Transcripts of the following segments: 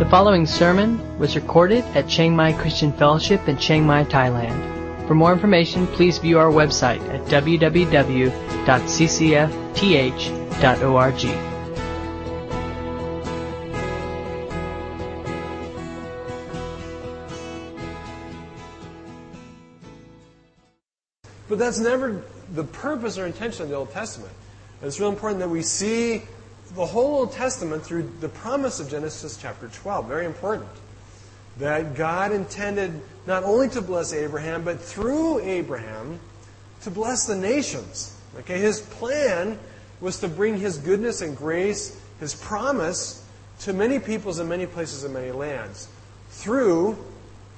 The following sermon was recorded at Chiang Mai Christian Fellowship in Chiang Mai, Thailand. For more information, please view our website at www.ccfth.org. But that's never the purpose or intention of the Old Testament. And it's real important that we see the whole Old Testament through the promise of Genesis chapter 12. Very important. That God intended not only to bless Abraham, but through Abraham to bless the nations. Okay, his plan was to bring his goodness and grace, his promise, to many peoples and many places and many lands through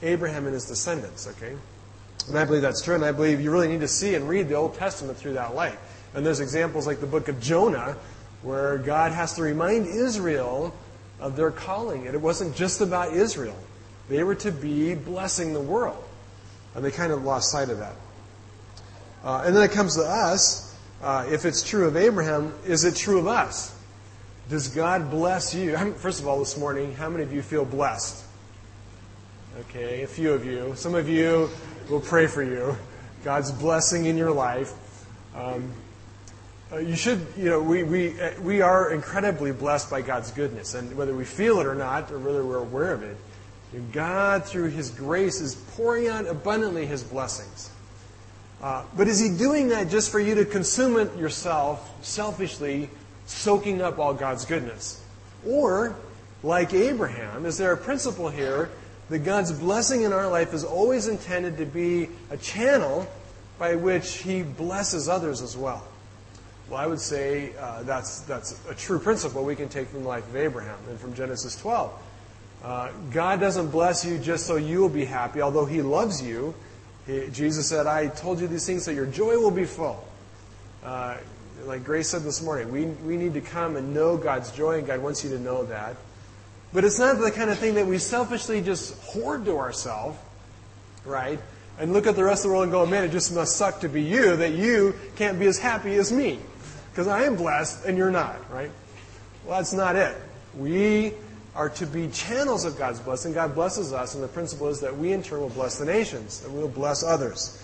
Abraham and his descendants. Okay? And I believe that's true, and I believe you really need to see and read the Old Testament through that light. And there's examples like the book of Jonah, where God has to remind Israel of their calling. And it wasn't just about Israel, they were to be blessing the world. And they kind of lost sight of that. Uh, and then it comes to us. Uh, if it's true of Abraham, is it true of us? Does God bless you? First of all, this morning, how many of you feel blessed? Okay, a few of you. Some of you will pray for you. God's blessing in your life. Um, you should, you know, we, we, uh, we are incredibly blessed by God's goodness. And whether we feel it or not, or whether we're aware of it, God, through His grace, is pouring out abundantly His blessings. Uh, but is He doing that just for you to consume it yourself, selfishly, soaking up all God's goodness? Or, like Abraham, is there a principle here that God's blessing in our life is always intended to be a channel by which He blesses others as well? Well, I would say uh, that's, that's a true principle we can take from the life of Abraham and from Genesis 12. Uh, God doesn't bless you just so you will be happy, although He loves you. He, Jesus said, I told you these things so your joy will be full. Uh, like Grace said this morning, we, we need to come and know God's joy, and God wants you to know that. But it's not the kind of thing that we selfishly just hoard to ourselves, right? And look at the rest of the world and go, man, it just must suck to be you that you can't be as happy as me because I am blessed and you're not, right? Well, that's not it. We are to be channels of God's blessing. God blesses us, and the principle is that we in turn will bless the nations, that we will bless others.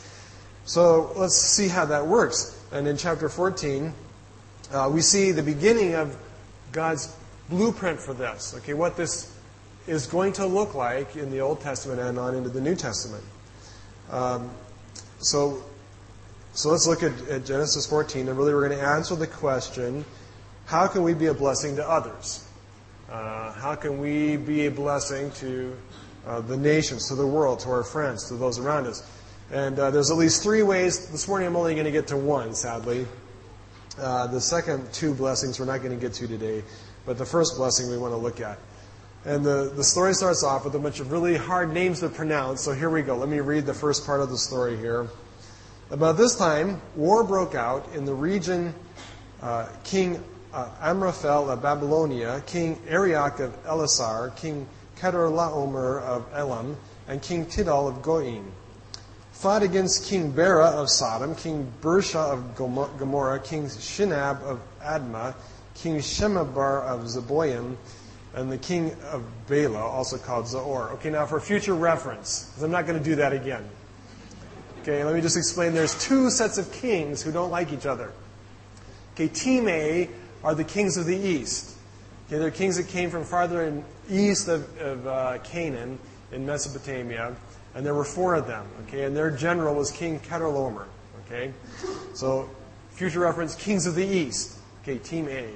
So let's see how that works. And in chapter 14, uh, we see the beginning of God's blueprint for this. Okay, what this is going to look like in the Old Testament and on into the New Testament. Um, so so let's look at, at Genesis 14, and really we're going to answer the question how can we be a blessing to others? Uh, how can we be a blessing to uh, the nations, to the world, to our friends, to those around us? And uh, there's at least three ways. This morning I'm only going to get to one, sadly. Uh, the second two blessings we're not going to get to today, but the first blessing we want to look at. And the, the story starts off with a bunch of really hard names to pronounce, so here we go. Let me read the first part of the story here. About this time, war broke out in the region. Uh, King uh, Amraphel of Babylonia, King Arioch of Ellasar, King Kedorlaomer of Elam, and King Tidal of Goyim fought against King Bera of Sodom, King Birsha of Gomorrah, King Shinab of Admah, King Shemabar of Zeboim, and the king of Bela, also called Zoar. Okay, now for future reference, because I'm not going to do that again. Okay, let me just explain. There's two sets of kings who don't like each other. Okay, Team A are the kings of the east. Okay, they're kings that came from farther east of, of uh, Canaan in Mesopotamia, and there were four of them. Okay, and their general was King Kedorlaomer. Okay, so future reference: kings of the east. Okay, Team A.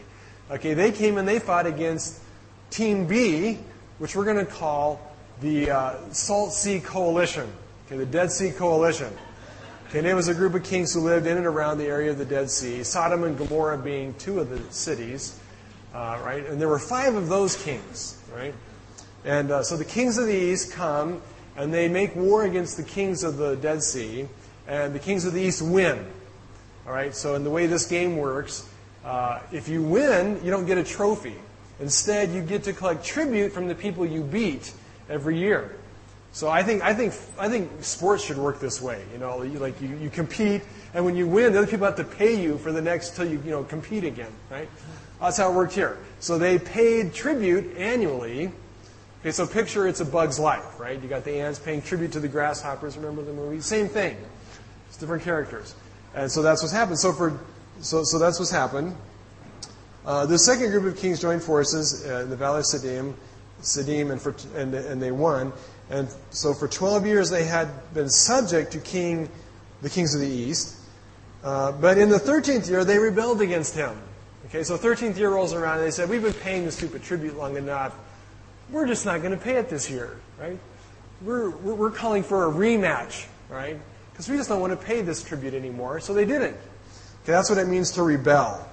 Okay, they came and they fought against Team B, which we're going to call the uh, Salt Sea Coalition. Okay, the Dead Sea Coalition. Okay, it was a group of kings who lived in and around the area of the Dead Sea, Sodom and Gomorrah being two of the cities, uh, right? And there were five of those kings, right? And uh, so the kings of the east come and they make war against the kings of the Dead Sea, and the kings of the east win. All right, so in the way this game works, uh, if you win, you don't get a trophy. Instead, you get to collect tribute from the people you beat every year. So I think, I think, I think sports should work this way. You know, you, like you, you compete, and when you win, the other people have to pay you for the next till you, you know, compete again, right? That's how it worked here. So they paid tribute annually Okay, so picture it's a bug's life, right? You got the ants paying tribute to the grasshoppers. Remember the movie? Same thing. It's different characters, and so that's what's happened. So for so so that's what's happened. Uh, the second group of kings joined forces uh, in the valley of Siddim, Siddim, and, for, and and they won. And so for 12 years they had been subject to king, the kings of the east. Uh, but in the 13th year they rebelled against him. Okay, so 13th year rolls around and they said, "We've been paying the stupid tribute long enough." we're just not going to pay it this year, right? We're, we're calling for a rematch, right? Because we just don't want to pay this tribute anymore. So they didn't. Okay, that's what it means to rebel.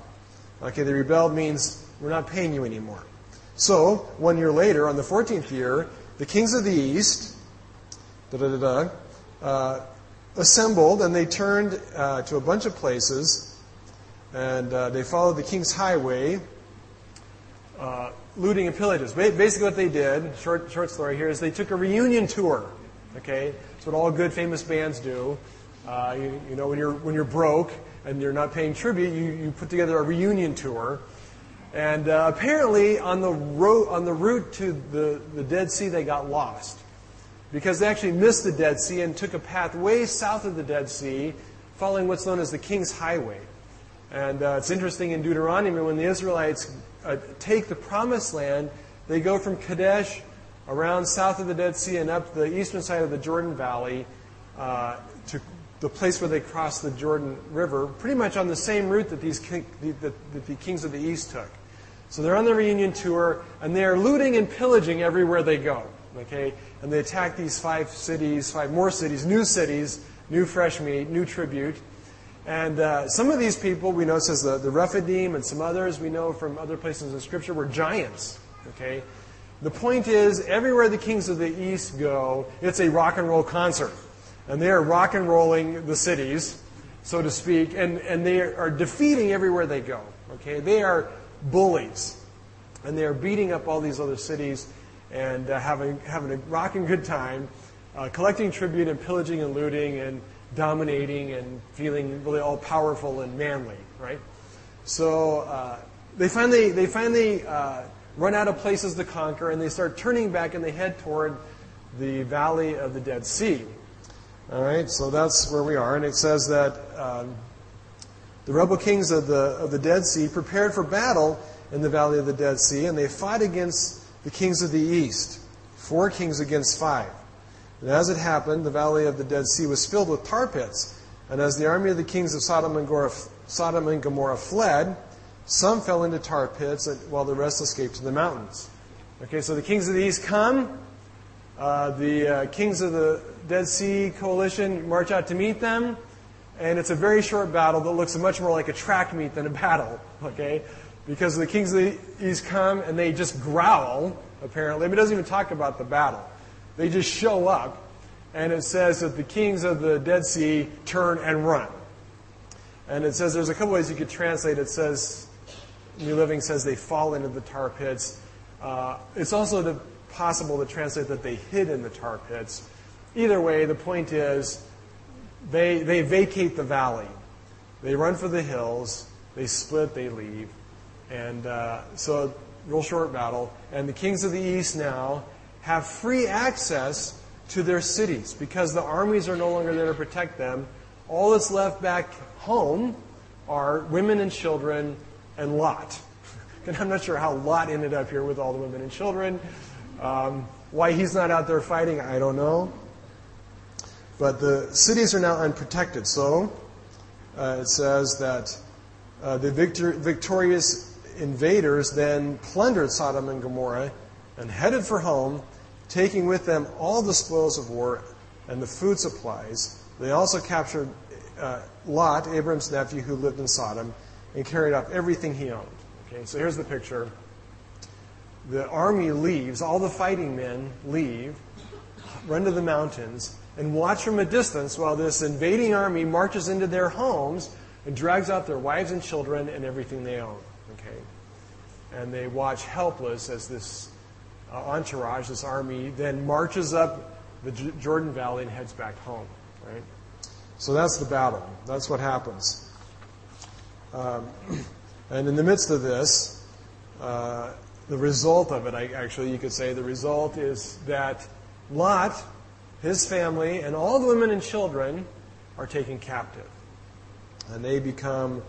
Okay, the rebelled means we're not paying you anymore. So, one year later, on the 14th year, the kings of the east uh, assembled and they turned uh, to a bunch of places and uh, they followed the king's highway. Uh, looting and pillages. Basically, what they did, short, short story here, is they took a reunion tour. Okay, that's what all good famous bands do. Uh, you, you, know, when you're when you're broke and you're not paying tribute, you, you put together a reunion tour. And uh, apparently, on the on the route to the, the Dead Sea, they got lost because they actually missed the Dead Sea and took a path way south of the Dead Sea, following what's known as the King's Highway. And uh, it's interesting in Deuteronomy when the Israelites uh, take the promised land, they go from Kadesh around south of the Dead Sea and up the eastern side of the Jordan Valley uh, to the place where they cross the Jordan River, pretty much on the same route that, these that the kings of the east took. So they're on the reunion tour, and they are looting and pillaging everywhere they go. Okay, and they attack these five cities, five more cities, new cities, new fresh meat, new tribute. And uh, some of these people we know says the, the Rephidim and some others we know from other places in Scripture were giants. Okay? The point is, everywhere the kings of the East go, it's a rock and roll concert. And they are rock and rolling the cities, so to speak, and, and they are defeating everywhere they go. Okay? They are bullies. And they are beating up all these other cities and uh, having, having a rocking good time, uh, collecting tribute and pillaging and looting and dominating and feeling really all powerful and manly, right? So uh, they finally they finally uh, run out of places to conquer, and they start turning back and they head toward the valley of the Dead Sea. All right, so that's where we are, and it says that um, the rebel kings of the of the Dead Sea prepared for battle in the valley of the Dead Sea, and they fought against the kings of the east, four kings against five. And as it happened, the valley of the Dead Sea was filled with tar pits. And as the army of the kings of Sodom and Gomorrah, Sodom and Gomorrah fled, some fell into tar pits, while the rest escaped to the mountains. Okay, so the kings of the east come. Uh, the uh, kings of the Dead Sea coalition march out to meet them. And it's a very short battle that looks much more like a track meet than a battle. Okay? Because the kings of the east come and they just growl, apparently. But it doesn't even talk about the battle. They just show up, and it says that the kings of the Dead Sea turn and run. And it says there's a couple ways you could translate. It says New Living says they fall into the tar pits. Uh, it's also the, possible to translate that they hid in the tar pits. Either way, the point is they, they vacate the valley. They run for the hills. They split. They leave. And uh, so, real short battle. And the kings of the east now have free access to their cities because the armies are no longer there to protect them. All that's left back home are women and children and Lot. And I'm not sure how Lot ended up here with all the women and children. Um, why he's not out there fighting, I don't know. But the cities are now unprotected. So uh, it says that uh, the victor- victorious invaders then plundered Sodom and Gomorrah and headed for home, taking with them all the spoils of war and the food supplies. They also captured uh, Lot, Abram's nephew, who lived in Sodom, and carried off everything he owned. Okay, so here's the picture. The army leaves, all the fighting men leave, run to the mountains, and watch from a distance while this invading army marches into their homes and drags out their wives and children and everything they own. Okay? And they watch helpless as this uh, entourage, this army, then marches up the J- Jordan Valley and heads back home. Right? So that's the battle. That's what happens. Um, and in the midst of this, uh, the result of it, I, actually, you could say, the result is that Lot, his family, and all the women and children are taken captive. And they become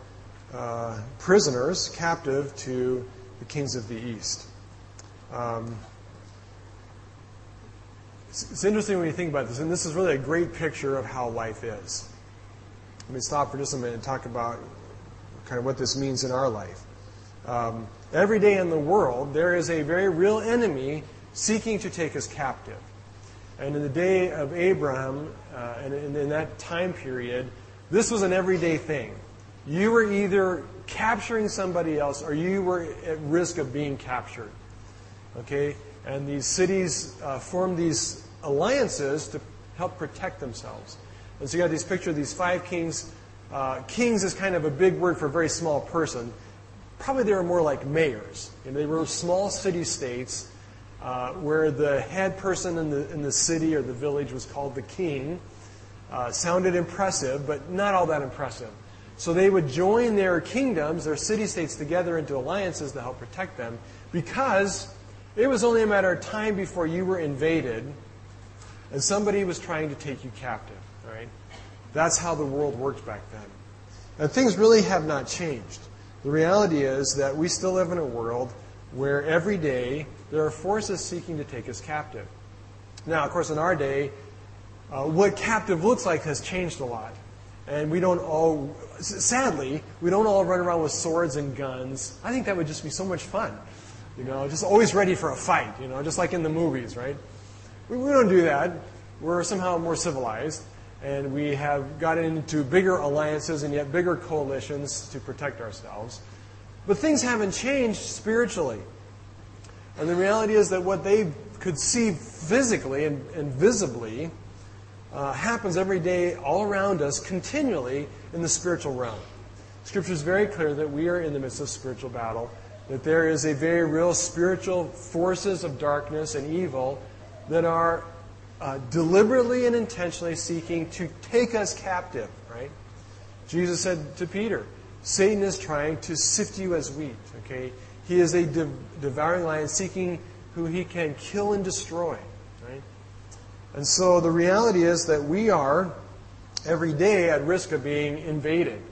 uh, prisoners, captive to the kings of the east. Um, it's, it's interesting when you think about this, and this is really a great picture of how life is. Let me stop for just a minute and talk about kind of what this means in our life. Um, every day in the world, there is a very real enemy seeking to take us captive. And in the day of Abraham, uh, and in, in that time period, this was an everyday thing. You were either capturing somebody else or you were at risk of being captured. Okay? And these cities uh, formed these alliances to help protect themselves. And so you got these picture of these five kings. Uh, kings is kind of a big word for a very small person. Probably they were more like mayors. You know, they were small city states uh, where the head person in the, in the city or the village was called the king. Uh, sounded impressive, but not all that impressive. So they would join their kingdoms, their city states together into alliances to help protect them because it was only a matter of time before you were invaded and somebody was trying to take you captive. All right? That's how the world worked back then. And things really have not changed. The reality is that we still live in a world where every day there are forces seeking to take us captive. Now, of course, in our day, uh, what captive looks like has changed a lot. And we don't all, sadly, we don't all run around with swords and guns. I think that would just be so much fun. You know, just always ready for a fight, you know, just like in the movies, right? We, we don't do that. We're somehow more civilized, and we have gotten into bigger alliances and yet bigger coalitions to protect ourselves. But things haven't changed spiritually. And the reality is that what they could see physically and, and visibly uh, happens every day all around us continually in the spiritual realm. Scripture is very clear that we are in the midst of spiritual battle, that there is a very real spiritual forces of darkness and evil that are uh, deliberately and intentionally seeking to take us captive, right? Jesus said to Peter, Satan is trying to sift you as wheat, okay? He is a de- devouring lion seeking who he can kill and destroy, right? And so the reality is that we are every day at risk of being invaded.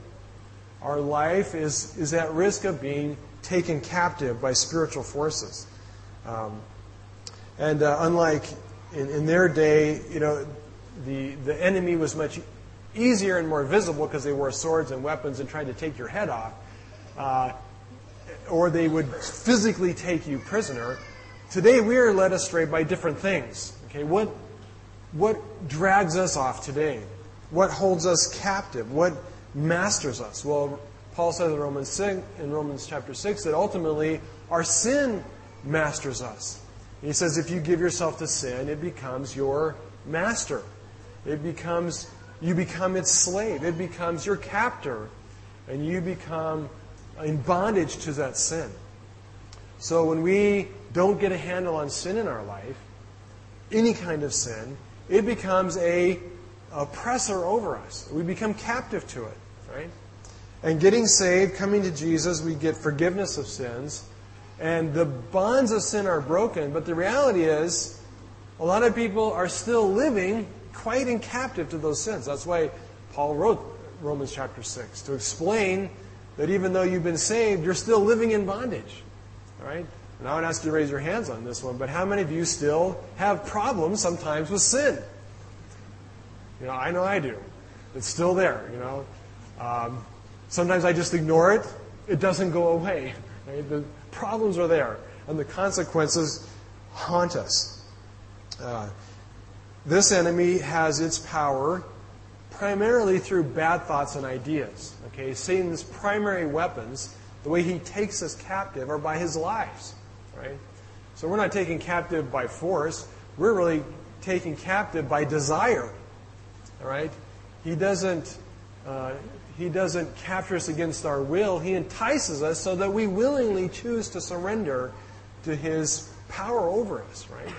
Our life is, is at risk of being taken captive by spiritual forces. Um, and uh, unlike in, in, their day, you know, the, the enemy was much easier and more visible because they wore swords and weapons and tried to take your head off. Uh, or they would physically take you prisoner. Today we are led astray by different things. Okay, what, what drags us off today? What holds us captive? What masters us? Well, Paul says in Romans 6, in Romans chapter 6 that ultimately our sin masters us. He says if you give yourself to sin, it becomes your master. It becomes you become its slave. It becomes your captor. And you become in bondage to that sin. So when we don't get a handle on sin in our life, any kind of sin, it becomes a oppressor over us. We become captive to it, right? And getting saved, coming to Jesus, we get forgiveness of sins. And the bonds of sin are broken, but the reality is, a lot of people are still living quite in captive to those sins. That's why Paul wrote Romans chapter 6, to explain that even though you've been saved, you're still living in bondage. All right? And I would ask you to raise your hands on this one, but how many of you still have problems sometimes with sin? You know, I know I do. It's still there, you know. Um, sometimes I just ignore it. It doesn't go away. Right? The problems are there, and the consequences haunt us. Uh, this enemy has its power primarily through bad thoughts and ideas. Okay, Satan's primary weapons, the way he takes us captive, are by his lies. Right? So we're not taken captive by force. We're really taken captive by desire. All right? He doesn't. Uh, he doesn't capture us against our will. He entices us so that we willingly choose to surrender to his power over us, right?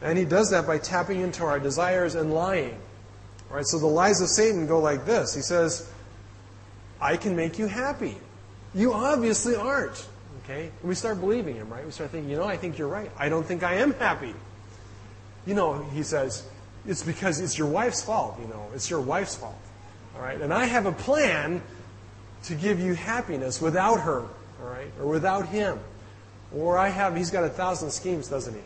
And he does that by tapping into our desires and lying. Right? So the lies of Satan go like this. He says, I can make you happy. You obviously aren't. Okay? And we start believing him, right? We start thinking, you know, I think you're right. I don't think I am happy. You know, he says, it's because it's your wife's fault, you know, it's your wife's fault. All right? And I have a plan to give you happiness without her, all right? Or without him. Or I have, he's got a thousand schemes, doesn't he?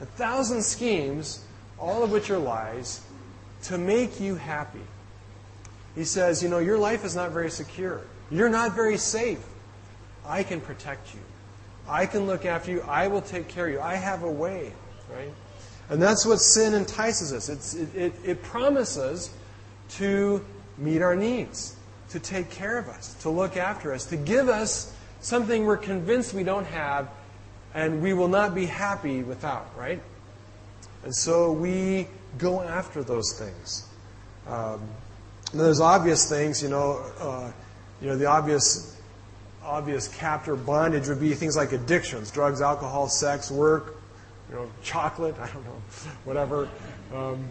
A thousand schemes, all of which are lies, to make you happy. He says, you know, your life is not very secure. You're not very safe. I can protect you. I can look after you. I will take care of you. I have a way, right? And that's what sin entices us. It, it, it promises to meet our needs, to take care of us, to look after us, to give us something we're convinced we don't have and we will not be happy without, right? And so we go after those things. Um, there's obvious things, you know, uh, you know, the obvious obvious captor bondage would be things like addictions, drugs, alcohol, sex, work, you know, chocolate, I don't know, whatever. Um,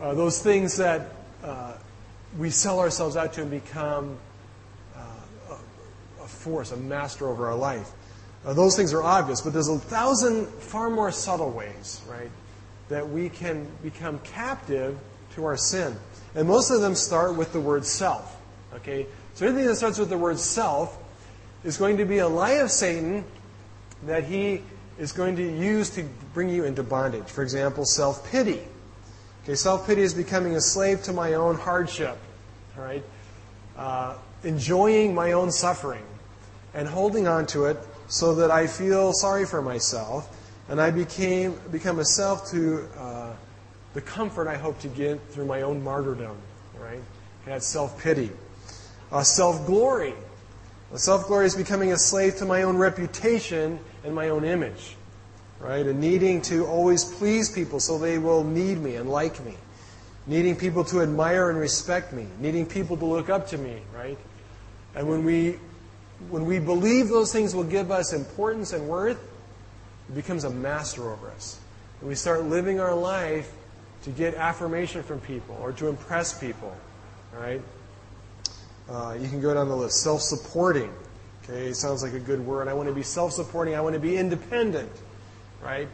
uh, those things that uh, we sell ourselves out to and become uh, a, a, force, a master over our life. Uh, those things are obvious, but there's a thousand far more subtle ways, right, that we can become captive to our sin. And most of them start with the word self. Okay? So anything that starts with the word self is going to be a lie of Satan that he is going to use to bring you into bondage. For example, self pity. Okay, self pity is becoming a slave to my own hardship. All right? Uh, enjoying my own suffering and holding on to it so that I feel sorry for myself and I became, become a self to uh, the comfort I hope to get through my own martyrdom. Right? That's self pity. Uh, self glory. Self glory is becoming a slave to my own reputation and my own image, right? And needing to always please people so they will need me and like me. Needing people to admire and respect me. Needing people to look up to me, right? And when we, when we believe those things will give us importance and worth, it becomes a master over us. And we start living our life to get affirmation from people or to impress people, right? Uh, you can go down the list. Self supporting. Okay, sounds like a good word. I want to be self supporting. I want to be independent. Right?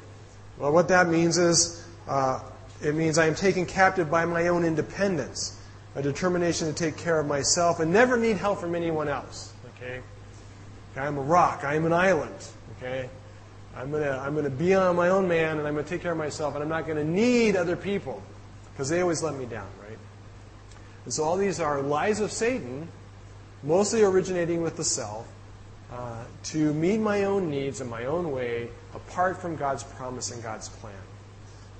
Well, what that means is uh, it means I am taken captive by my own independence, a determination to take care of myself and never need help from anyone else. Okay? okay I'm a rock. I am an island. Okay? I'm going to I'm going to be on my own man and I'm going to take care of myself and I'm not going to need other people because they always let me down, right? And so all these are lies of Satan, mostly originating with the self, uh, to meet my own needs in my own way, apart from God's promise and God's plan.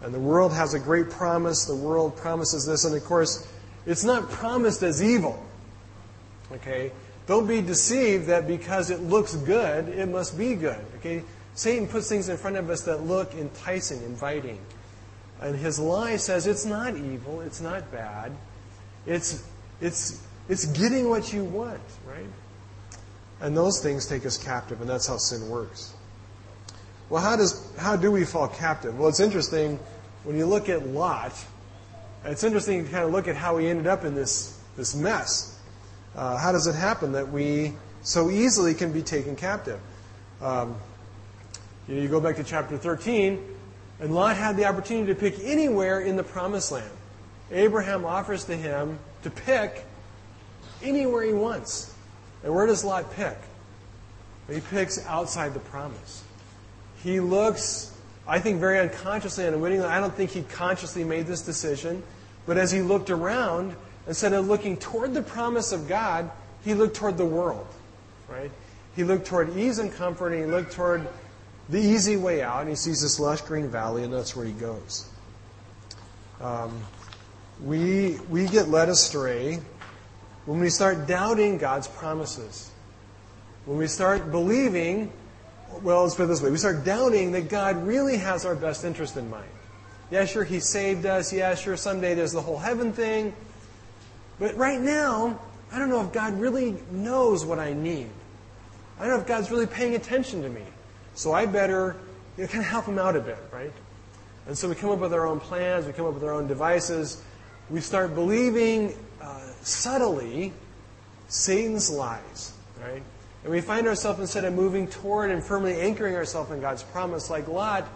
And the world has a great promise. The world promises this, and of course, it's not promised as evil. Okay? Don't be deceived that because it looks good, it must be good. Okay? Satan puts things in front of us that look enticing, inviting. And his lie says it's not evil, it's not bad. It's, it's, it's getting what you want, right? And those things take us captive, and that's how sin works. Well, how, does, how do we fall captive? Well, it's interesting when you look at Lot, it's interesting to kind of look at how he ended up in this, this mess. Uh, how does it happen that we so easily can be taken captive? Um, you, know, you go back to chapter 13, and Lot had the opportunity to pick anywhere in the promised land. Abraham offers to him to pick anywhere he wants. And where does Lot pick? He picks outside the promise. He looks, I think, very unconsciously and unwittingly. I don't think he consciously made this decision. But as he looked around, instead of looking toward the promise of God, he looked toward the world. Right? He looked toward ease and comfort, and he looked toward the easy way out, and he sees this lush green valley, and that's where he goes. Um, we, we get led astray when we start doubting God's promises. When we start believing, well, let's put it this way we start doubting that God really has our best interest in mind. Yeah, sure, He saved us. Yeah, sure, someday there's the whole heaven thing. But right now, I don't know if God really knows what I need. I don't know if God's really paying attention to me. So I better you know, kind of help Him out a bit, right? And so we come up with our own plans, we come up with our own devices, we start believing uh, subtly Satan's lies, right? and we find ourselves instead of moving toward and firmly anchoring ourselves in God's promise like Lot,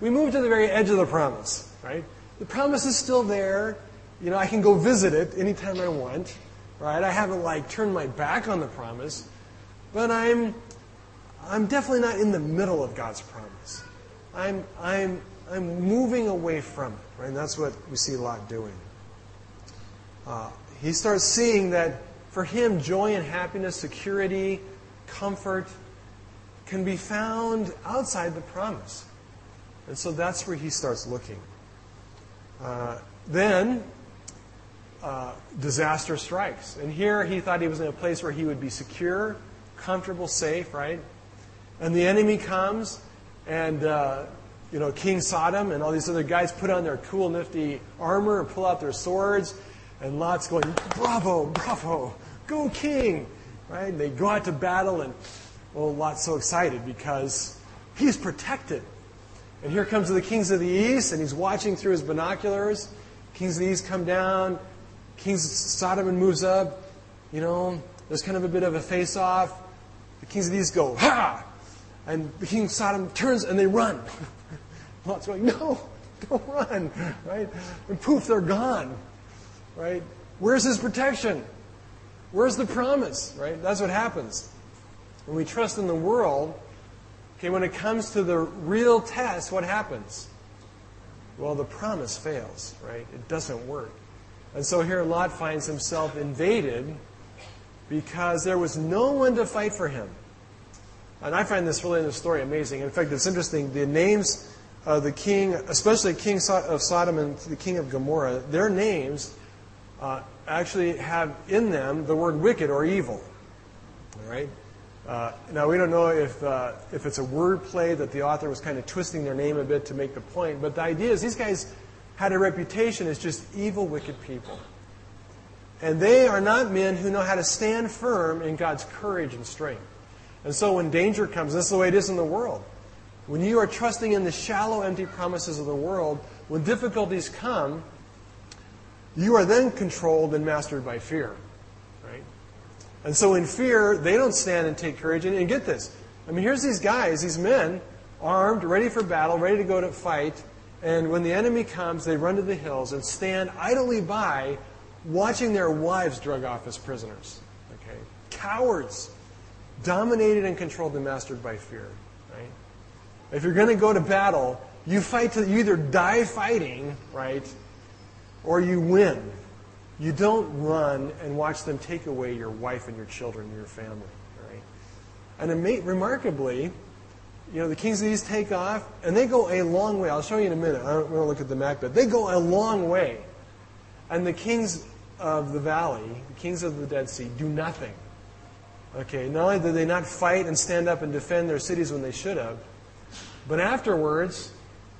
we move to the very edge of the promise, right? The promise is still there. You know, I can go visit it anytime I want, right? I haven't like turned my back on the promise, but I'm I'm definitely not in the middle of God's promise. I'm I'm I'm moving away from it, right? And that's what we see Lot doing. Uh, he starts seeing that for him, joy and happiness, security, comfort can be found outside the promise. And so that's where he starts looking. Uh, then, uh, disaster strikes. And here he thought he was in a place where he would be secure, comfortable, safe, right? And the enemy comes, and, uh, you know, King Sodom and all these other guys put on their cool, nifty armor and pull out their swords. And Lot's going, bravo, bravo, go king, right? And they go out to battle, and well, Lot's so excited because he's protected. And here comes the kings of the east, and he's watching through his binoculars. Kings of the east come down. Kings Sodom moves up. You know, there's kind of a bit of a face-off. The kings of the east go, ha! And king Sodom turns and they run. Lot's going, no, don't run, right? And poof, they're gone, right? Where's his protection? Where's the promise, right? That's what happens. When we trust in the world, okay, when it comes to the real test, what happens? Well, the promise fails, right? It doesn't work. And so here Lot finds himself invaded because there was no one to fight for him. And I find this really in the story amazing. In fact, it's interesting. The names of the king, especially King of Sodom and the king of Gomorrah, their names uh, actually have in them the word wicked or evil. All right? Uh, now, we don't know if, uh, if it's a word play that the author was kind of twisting their name a bit to make the point, but the idea is these guys had a reputation as just evil, wicked people. And they are not men who know how to stand firm in God's courage and strength. And so when danger comes, this is the way it is in the world. When you are trusting in the shallow, empty promises of the world, when difficulties come, you are then controlled and mastered by fear. Right? And so in fear, they don't stand and take courage. And, and get this. I mean, here's these guys, these men, armed, ready for battle, ready to go to fight. And when the enemy comes, they run to the hills and stand idly by, watching their wives drug off as prisoners. Okay? Cowards, dominated and controlled and mastered by fear. Right? If you're going to go to battle, you fight to you either die fighting, right, or you win. You don't run and watch them take away your wife and your children and your family. Right? And may, remarkably, you know, the kings of these take off, and they go a long way. I'll show you in a minute. I don't want to look at the map, but they go a long way. And the kings of the valley, the kings of the Dead Sea, do nothing. Okay, not only did they not fight and stand up and defend their cities when they should have, but afterwards,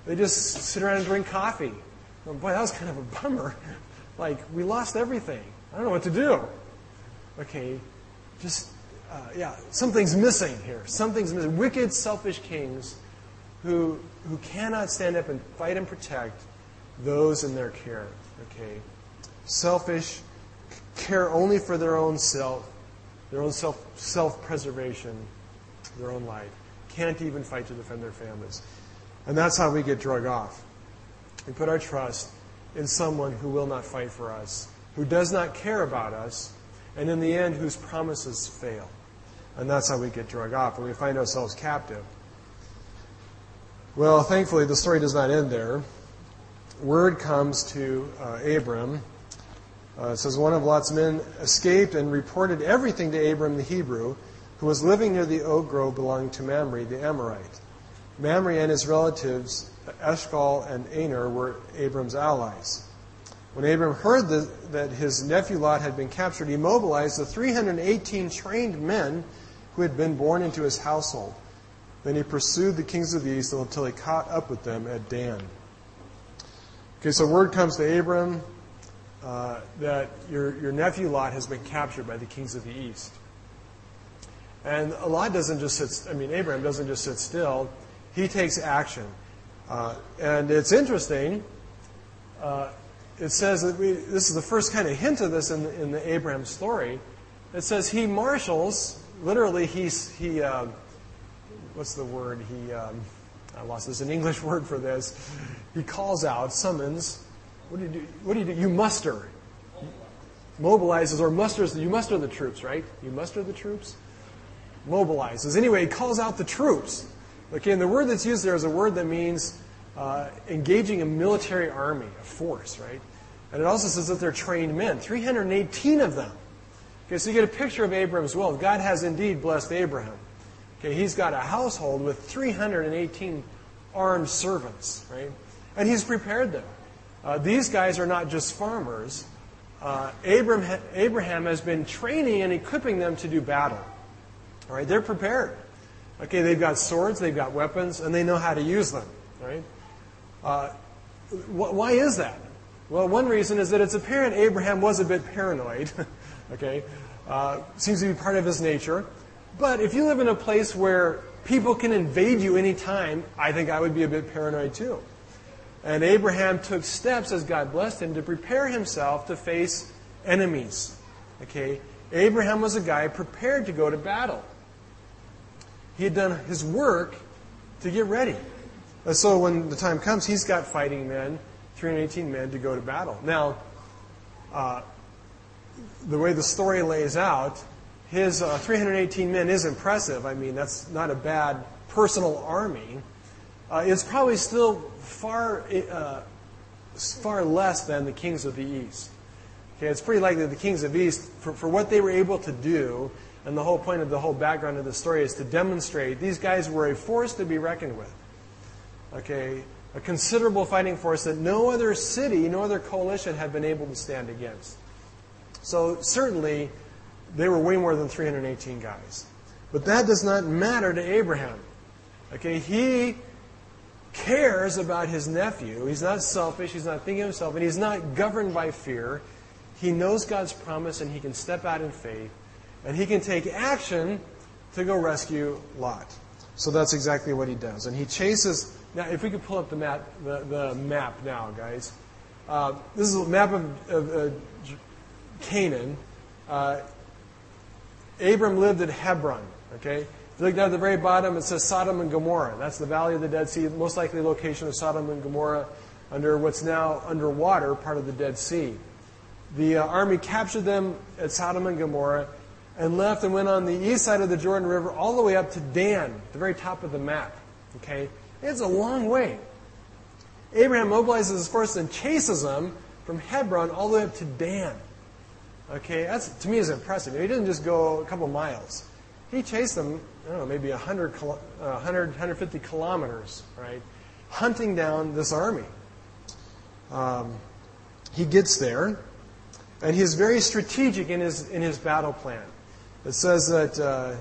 they just sit around and drink coffee well, boy, that was kind of a bummer. like, we lost everything. I don't know what to do. Okay, just, uh, yeah, something's missing here. Something's missing. Wicked, selfish kings who, who cannot stand up and fight and protect those in their care. Okay, selfish, care only for their own self, their own self self preservation, their own life. Can't even fight to defend their families. And that's how we get drug off. We put our trust in someone who will not fight for us, who does not care about us, and in the end, whose promises fail. And that's how we get drug off, and we find ourselves captive. Well, thankfully, the story does not end there. Word comes to uh, Abram. Uh, it says, One of Lot's men escaped and reported everything to Abram the Hebrew, who was living near the oak grove belonging to Mamre the Amorite. Mamre and his relatives Eshcol and Aner were Abram's allies. When Abram heard the, that his nephew Lot had been captured, he mobilized the 318 trained men who had been born into his household. Then he pursued the kings of the east until he caught up with them at Dan. Okay, so word comes to Abram uh, that your, your nephew Lot has been captured by the kings of the east. And Lot doesn't just sit, I mean, Abraham doesn't just sit still. He takes action. Uh, and it's interesting. Uh, it says that we, this is the first kind of hint of this in the, in the Abraham story. It says he marshals literally, he's, he, uh, what's the word? He, um, I lost this, an English word for this. He calls out, summons, what do you do? What do you do? You muster. Mobilizes or musters, you muster the troops, right? You muster the troops? Mobilizes. Anyway, he calls out the troops. Okay, and the word that's used there is a word that means uh, engaging a military army, a force, right? And it also says that they're trained men, 318 of them. Okay, so you get a picture of Abraham's wealth. God has indeed blessed Abraham. Okay, he's got a household with 318 armed servants, right? And he's prepared them. Uh, these guys are not just farmers. Uh, Abraham, Abraham has been training and equipping them to do battle. All right, they're prepared. Okay, they've got swords, they've got weapons, and they know how to use them. Right? Uh, wh- why is that? Well, one reason is that it's apparent Abraham was a bit paranoid. okay, uh, seems to be part of his nature. But if you live in a place where people can invade you anytime, I think I would be a bit paranoid too. And Abraham took steps as God blessed him to prepare himself to face enemies. Okay? Abraham was a guy prepared to go to battle. He had done his work to get ready. And so when the time comes, he's got fighting men, 318 men, to go to battle. Now, uh, the way the story lays out, his uh, 318 men is impressive. I mean, that's not a bad personal army. Uh, it's probably still far, uh, far less than the kings of the East. Okay, it's pretty likely the kings of the East, for, for what they were able to do, and the whole point of the whole background of the story is to demonstrate these guys were a force to be reckoned with. Okay, a considerable fighting force that no other city, no other coalition had been able to stand against. So certainly, they were way more than 318 guys. But that does not matter to Abraham. Okay, he cares about his nephew. He's not selfish. He's not thinking of himself. And he's not governed by fear. He knows God's promise and he can step out in faith. And he can take action to go rescue Lot. So that's exactly what he does. And he chases. Now, if we could pull up the map, the, the map now, guys. Uh, this is a map of, of uh, Canaan. Uh, Abram lived at Hebron. Okay, if you look down at the very bottom, it says Sodom and Gomorrah. That's the Valley of the Dead Sea, most likely location of Sodom and Gomorrah under what's now underwater, part of the Dead Sea. The uh, army captured them at Sodom and Gomorrah and left and went on the east side of the Jordan River all the way up to Dan, the very top of the map. Okay? It's a long way. Abraham mobilizes his force and chases them from Hebron all the way up to Dan. Okay, that's to me is impressive. He didn't just go a couple miles. He chased them, I don't know, maybe 100, 100 150 kilometers, right? Hunting down this army. Um, he gets there, and he's very strategic in his, in his battle plan. It says that uh,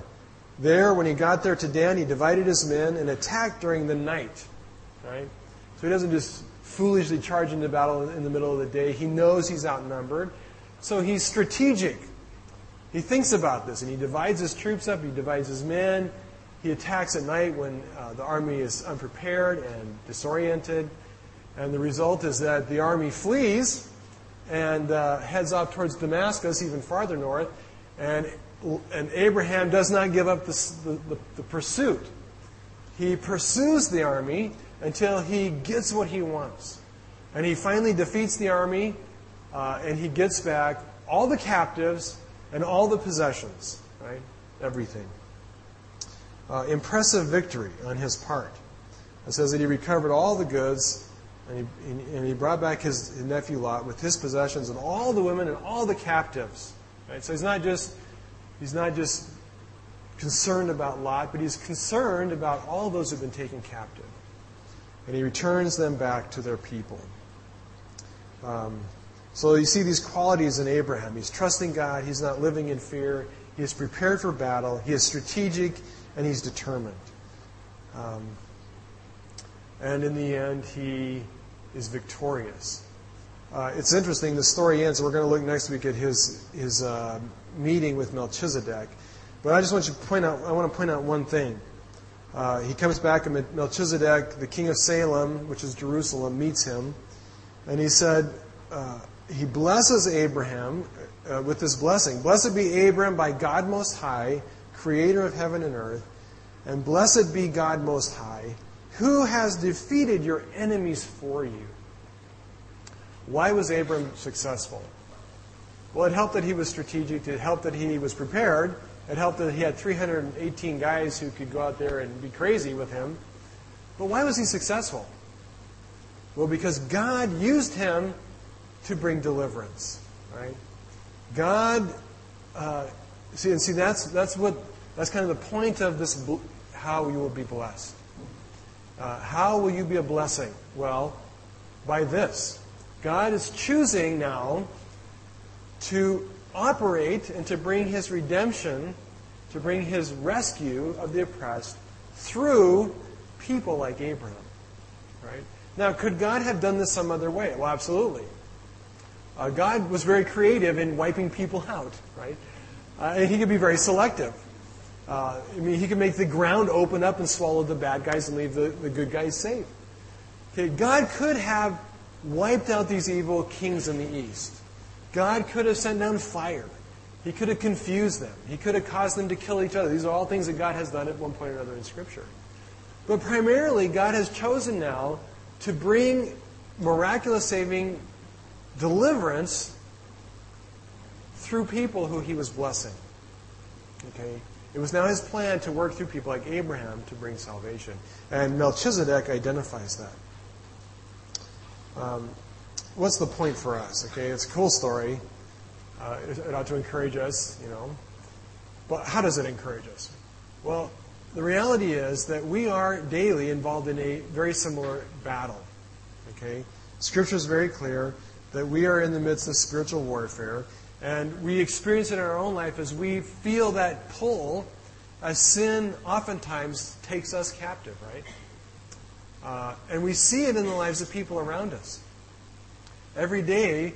there, when he got there to Dan, he divided his men and attacked during the night, right? So he doesn't just foolishly charge into battle in the middle of the day. He knows he's outnumbered. So he's strategic. He thinks about this and he divides his troops up, he divides his men. He attacks at night when uh, the army is unprepared and disoriented. And the result is that the army flees and uh, heads off towards Damascus, even farther north. And, and Abraham does not give up the, the, the pursuit. He pursues the army until he gets what he wants. And he finally defeats the army uh, and he gets back all the captives and all the possessions, right? Everything. Uh, impressive victory on his part. It says that he recovered all the goods and he, and he brought back his, nephew Lot with his possessions and all the women and all the captives. Right? So he's not just he's not just concerned about Lot, but he's concerned about all those who've been taken captive. And he returns them back to their people. Um, so you see these qualities in Abraham. He's trusting God, he's not living in fear, he is prepared for battle, he is strategic, and he's determined. Um, and in the end, he is victorious. Uh, it's interesting, the story ends, we're going to look next week at his, his uh, meeting with Melchizedek. But I just want you to point out, I want to point out one thing. Uh, he comes back, and Melchizedek, the king of Salem, which is Jerusalem, meets him. And he said, uh, he blesses Abraham uh, with this blessing. Blessed be Abraham by God Most High, creator of heaven and earth, and blessed be God Most High, who has defeated your enemies for you. Why was Abram successful? Well, it helped that he was strategic, it helped that he was prepared, it helped that he had 318 guys who could go out there and be crazy with him. But why was he successful? Well, because God used him to bring deliverance, right? God, uh, see, and see, that's that's what that's kind of the point of this. How you will be blessed. Uh, how will you be a blessing? Well, by this, God is choosing now to operate and to bring His redemption, to bring His rescue of the oppressed through people like Abraham, right? Now, could God have done this some other way? Well, absolutely. Uh, God was very creative in wiping people out, right? Uh, and he could be very selective. Uh, I mean, he could make the ground open up and swallow the bad guys and leave the, the good guys safe. Okay, God could have wiped out these evil kings in the east. God could have sent down fire. He could have confused them. He could have caused them to kill each other. These are all things that God has done at one point or another in Scripture. But primarily, God has chosen now to bring miraculous saving deliverance through people who he was blessing. Okay? It was now his plan to work through people like Abraham to bring salvation. And Melchizedek identifies that. Um, what's the point for us? Okay, it's a cool story. Uh, it ought to encourage us, you know. But how does it encourage us? Well, the reality is that we are daily involved in a very similar battle. Okay? Scripture is very clear that we are in the midst of spiritual warfare, and we experience it in our own life as we feel that pull as sin oftentimes takes us captive, right? Uh, and we see it in the lives of people around us. Every day,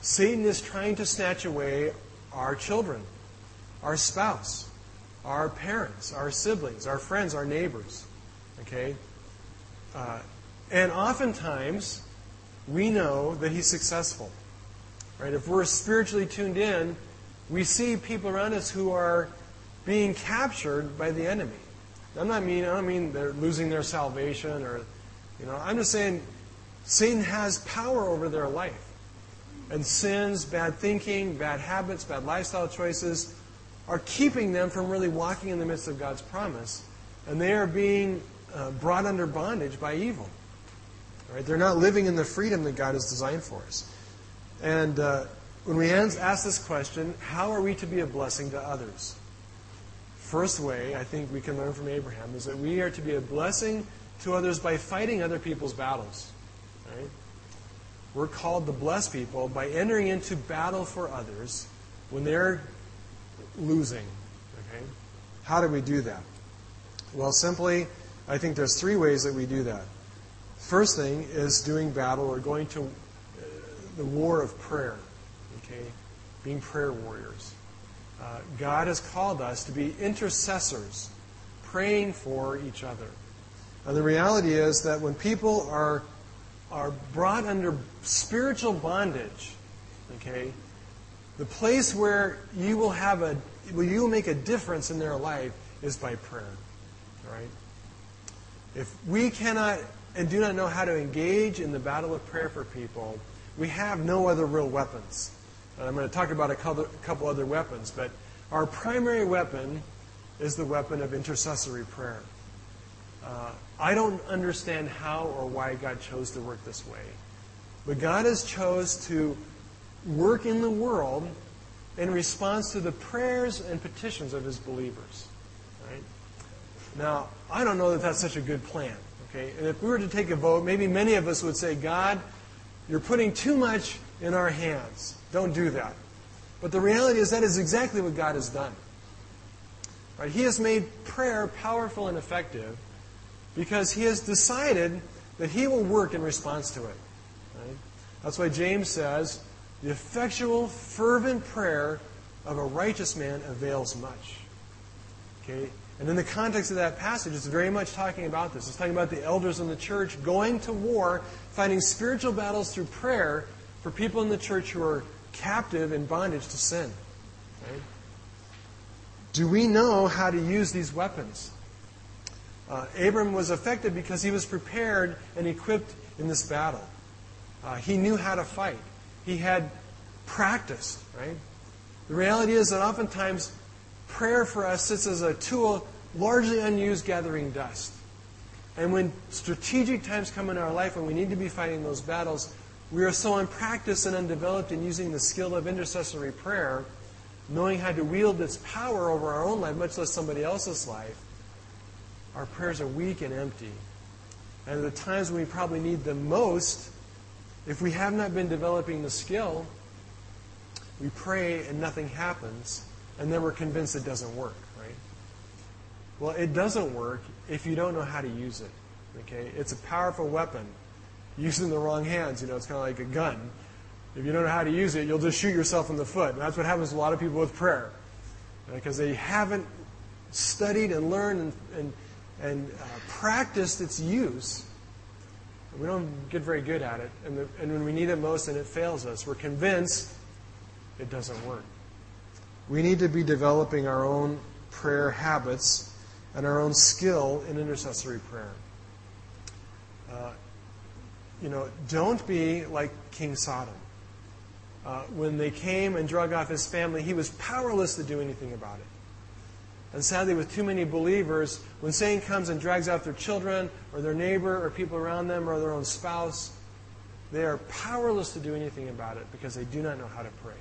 Satan is trying to snatch away our children, our spouse, our parents, our siblings, our friends, our neighbors. Okay? Uh, and oftentimes, we know that he's successful. Right? If we're spiritually tuned in, we see people around us who are being captured by the enemy. I'm not mean I don't mean they're losing their salvation or you know, I'm just saying Satan has power over their life. And sins, bad thinking, bad habits, bad lifestyle choices are keeping them from really walking in the midst of God's promise. And they are being uh, brought under bondage by evil. Right? They're not living in the freedom that God has designed for us. And uh, when we ask this question, how are we to be a blessing to others? First way I think we can learn from Abraham is that we are to be a blessing to others by fighting other people's battles. Right? We're called to bless people by entering into battle for others when they're losing. Okay? How do we do that? Well, simply, I think there's three ways that we do that. First thing is doing battle or going to uh, the war of prayer. Okay? Being prayer warriors. Uh, God has called us to be intercessors, praying for each other. And the reality is that when people are, are brought under spiritual bondage, okay, the place where you will have a where you will make a difference in their life is by prayer. All right? If we cannot and do not know how to engage in the battle of prayer for people, we have no other real weapons. And I'm going to talk about a couple other weapons, but our primary weapon is the weapon of intercessory prayer. Uh, I don't understand how or why God chose to work this way, but God has chose to work in the world in response to the prayers and petitions of His believers. Right? Now, I don't know that that's such a good plan. Okay? And if we were to take a vote, maybe many of us would say, God, you're putting too much in our hands. Don't do that. But the reality is that is exactly what God has done. Right? He has made prayer powerful and effective because He has decided that He will work in response to it. Right? That's why James says, the effectual, fervent prayer of a righteous man avails much. Okay? And in the context of that passage, it's very much talking about this. It's talking about the elders in the church going to war, fighting spiritual battles through prayer for people in the church who are captive in bondage to sin. Right? Do we know how to use these weapons? Uh, Abram was effective because he was prepared and equipped in this battle. Uh, he knew how to fight. He had practiced, right? The reality is that oftentimes prayer for us sits as a tool largely unused gathering dust. And when strategic times come in our life when we need to be fighting those battles, we are so unpracticed and undeveloped in using the skill of intercessory prayer, knowing how to wield its power over our own life, much less somebody else's life. Our prayers are weak and empty. And at the times when we probably need them most, if we have not been developing the skill, we pray and nothing happens, and then we're convinced it doesn't work. Well, it doesn't work if you don't know how to use it. Okay? It's a powerful weapon. Used in the wrong hands, you know, it's kind of like a gun. If you don't know how to use it, you'll just shoot yourself in the foot. And that's what happens to a lot of people with prayer. Because they haven't studied and learned and, and, and uh, practiced its use. We don't get very good at it. And, the, and when we need it most and it fails us, we're convinced it doesn't work. We need to be developing our own prayer habits and our own skill in intercessory prayer. Uh, you know, don't be like King Sodom. Uh, when they came and drug off his family, he was powerless to do anything about it. And sadly, with too many believers, when Satan comes and drags out their children or their neighbor or people around them or their own spouse, they are powerless to do anything about it because they do not know how to pray.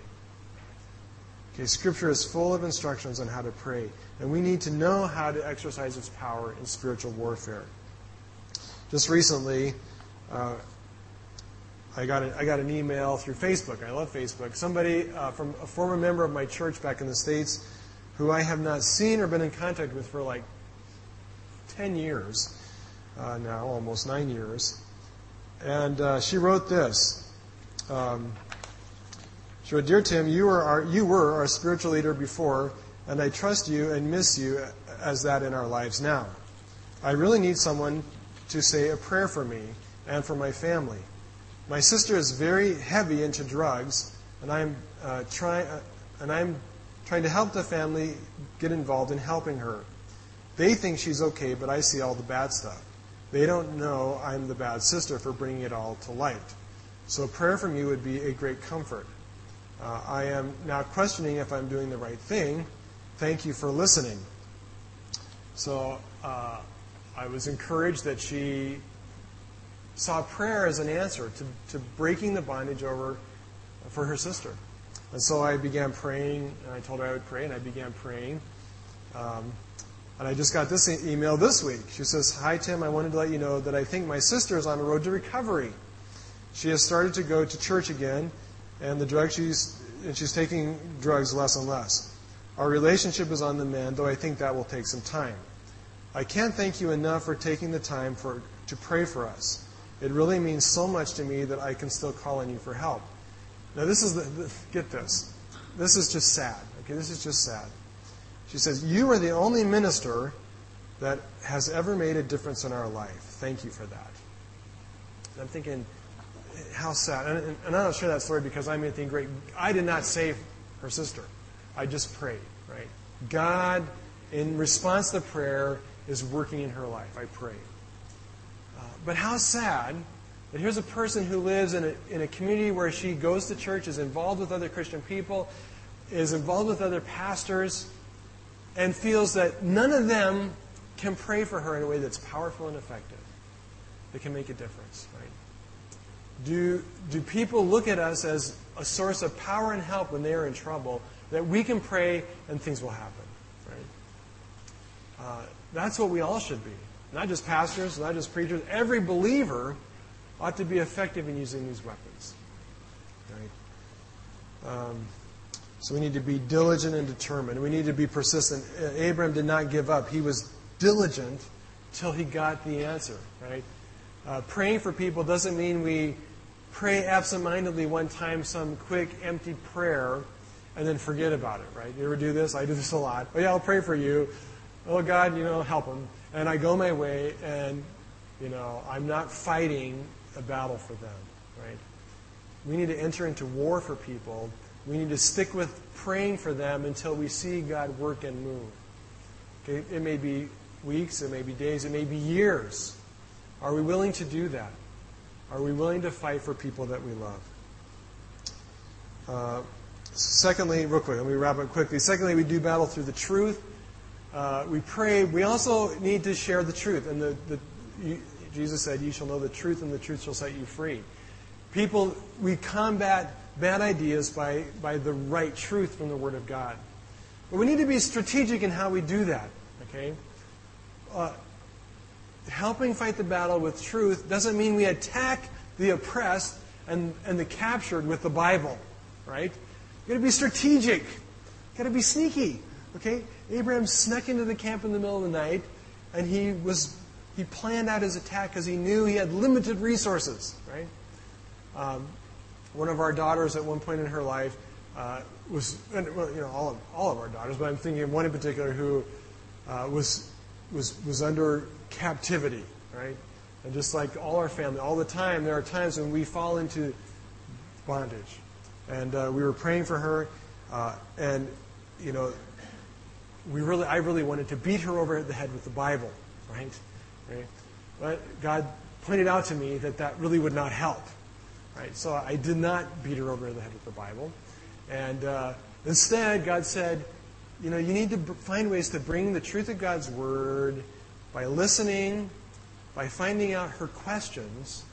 Okay, Scripture is full of instructions on how to pray, and we need to know how to exercise its power in spiritual warfare. Just recently, uh, I got, a, I got an email through Facebook. I love Facebook. Somebody uh, from a former member of my church back in the States who I have not seen or been in contact with for like 10 years uh, now, almost nine years. And uh, she wrote this. Um, so, dear Tim, you were, our, you were our spiritual leader before, and I trust you and miss you as that in our lives now. I really need someone to say a prayer for me and for my family. My sister is very heavy into drugs, and I'm uh, trying, uh, and I'm trying to help the family get involved in helping her. They think she's okay, but I see all the bad stuff. They don't know I'm the bad sister for bringing it all to light. So, prayer from you would be a great comfort. Uh, I am now questioning if I'm doing the right thing. Thank you for listening. So uh, I was encouraged that she saw prayer as an answer to, to breaking the bondage over for her sister. And so I began praying, and I told her I would pray, and I began praying. Um, and I just got this e- email this week. She says, Hi, Tim, I wanted to let you know that I think my sister is on the road to recovery. She has started to go to church again, and the drug she's and she's taking drugs less and less. Our relationship is on the mend, though I think that will take some time. I can't thank you enough for taking the time for, to pray for us. It really means so much to me that I can still call on you for help. Now, this is the, the get this. This is just sad. Okay, this is just sad. She says, You are the only minister that has ever made a difference in our life. Thank you for that. And I'm thinking, how sad. And, and I don't share that story because I'm anything great. I did not save her sister. I just prayed, right? God, in response to prayer, is working in her life. I pray. Uh, but how sad that here's a person who lives in a, in a community where she goes to church, is involved with other Christian people, is involved with other pastors, and feels that none of them can pray for her in a way that's powerful and effective, that can make a difference, right? Do, do people look at us as a source of power and help when they are in trouble, that we can pray and things will happen? Right? Uh, that's what we all should be. Not just pastors, not just preachers. Every believer ought to be effective in using these weapons. Right? Um, so we need to be diligent and determined. We need to be persistent. Abraham did not give up. He was diligent till he got the answer. Right? Uh, praying for people doesn't mean we pray absentmindedly one time some quick, empty prayer and then forget about it, right? You ever do this? I do this a lot. Oh, yeah, I'll pray for you. Oh, God, you know, help them. And I go my way, and, you know, I'm not fighting a battle for them, right? We need to enter into war for people We need to stick with praying for them until we see God work and move. Okay? It may be weeks, it may be days, it may be years. Are we willing to do that? Are we willing to fight for people that we love? Uh, secondly, real quick, let me wrap up quickly. Secondly, we do battle through the truth. Uh, we pray. We also need to share the truth. And the, the you, Jesus said, You shall know the truth, and the truth shall set you free. People, we combat bad ideas by, by the right truth from the Word of God. But we need to be strategic in how we do that. Okay? Uh, helping fight the battle with truth doesn't mean we attack the oppressed and, and the captured with the Bible, right? You've got to be strategic. You've got to be sneaky. Okay? Abraham snuck into the camp in the middle of the night, and he was he planned out his attack because he knew he had limited resources, right? Um, one of our daughters at one point in her life uh, was, well, you know, all of, all of our daughters, but I'm thinking of one in particular who uh, was, was, was under captivity, right? And just like all our family, all the time, there are times when we fall into bondage. And uh, we were praying for her, uh, and, you know, we really, I really wanted to beat her over the head with the Bible, right? right? But God pointed out to me that that really would not help, right? So I did not beat her over the head with the Bible. And uh, instead, God said, you know, you need to find ways to bring the truth of God's Word by listening, by finding out her questions,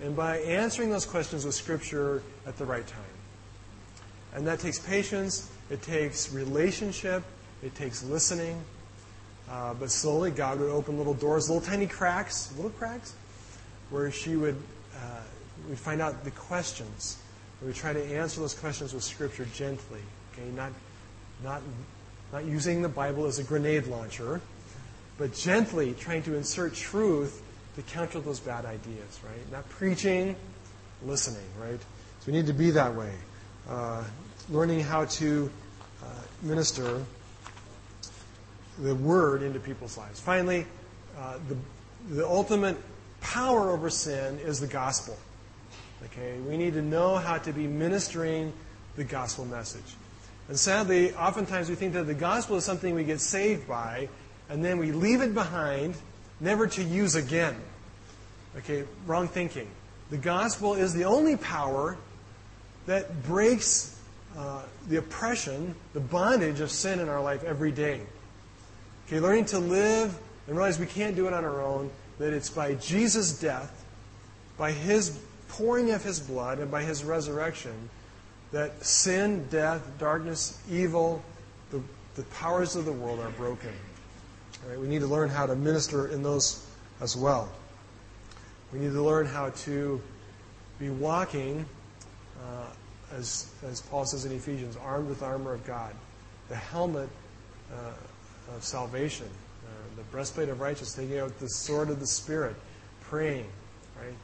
and by answering those questions with Scripture at the right time. And that takes patience, it takes relationship, it takes listening. Uh, but slowly, God would open little doors, little tiny cracks, little cracks, where she would uh, we'd find out the questions. We try to answer those questions with Scripture gently, okay, not not not using the Bible as a grenade launcher, but gently trying to insert truth to counter those bad ideas, right? Not preaching, listening, right? So we need to be that way. Uh, learning how to uh, minister the word into people's lives. Finally, uh, the, the ultimate power over sin is the gospel. Okay, we need to know how to be ministering the gospel message. And sadly, oftentimes we think that the gospel is something we get saved by, and then we leave it behind, never to use again. Okay, wrong thinking. The gospel is the only power that breaks uh, the oppression, the bondage of sin in our life every day. Okay, learning to live and realize we can't do it on our own, that it's by Jesus' death, by his pouring of his blood, and by his resurrection that sin, death, darkness, evil, the, the powers of the world are broken. Right, we need to learn how to minister in those as well. We need to learn how to be walking, uh, as, as Paul says in Ephesians, armed with the armor of God, the helmet uh, of salvation, uh, the breastplate of righteousness, taking out the sword of the Spirit, praying, right?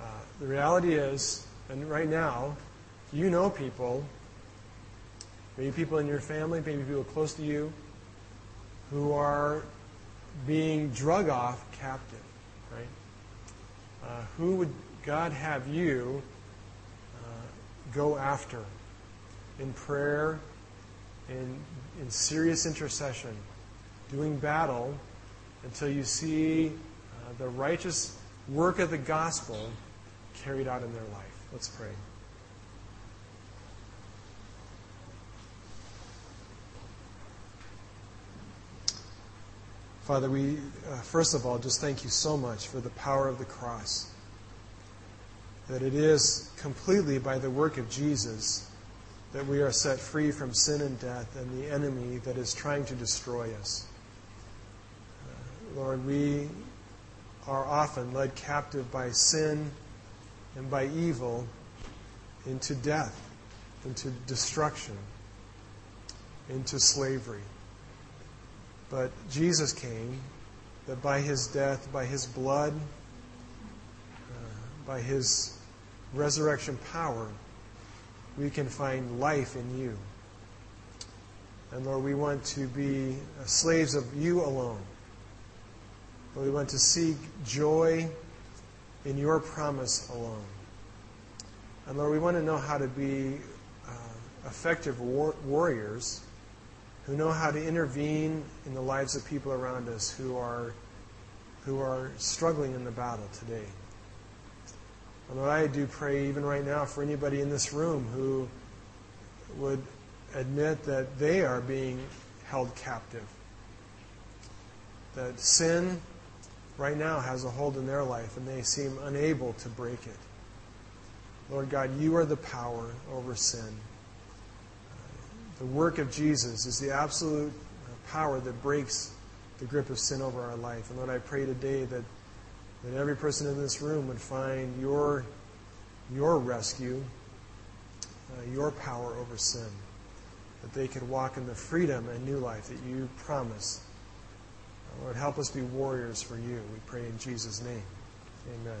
Uh, the reality is, and right now, you know people, maybe people in your family, maybe people close to you, who are being drug off captive, right? Uh, who would God have you uh, go after in prayer, in in serious intercession, doing battle until you see uh, the righteous work of the gospel carried out in their life. Let's pray. Father, we, uh, first of all, just thank you so much for the power of the cross. That it is completely by the work of Jesus that we are set free from sin and death and the enemy that is trying to destroy us. Uh, Lord, we are often led captive by sin and by evil into death, into destruction, into slavery. But Jesus came that by his death, by his blood, uh, by his resurrection power, we can find life in you. And Lord, we want to be slaves of you alone. Lord, we want to seek joy in your promise alone. And Lord, we want to know how to be uh, effective war- warriors who know how to intervene in the lives of people around us who are, who are struggling in the battle today. And Lord, I do pray even right now for anybody in this room who would admit that they are being held captive. That sin right now has a hold in their life and they seem unable to break it. Lord God, you are the power over sin. The work of Jesus is the absolute power that breaks the grip of sin over our life. And Lord, I pray today that, that every person in this room would find your, your rescue, uh, your power over sin, that they could walk in the freedom and new life that you promise. Uh, Lord, help us be warriors for you. We pray in Jesus' name. Amen.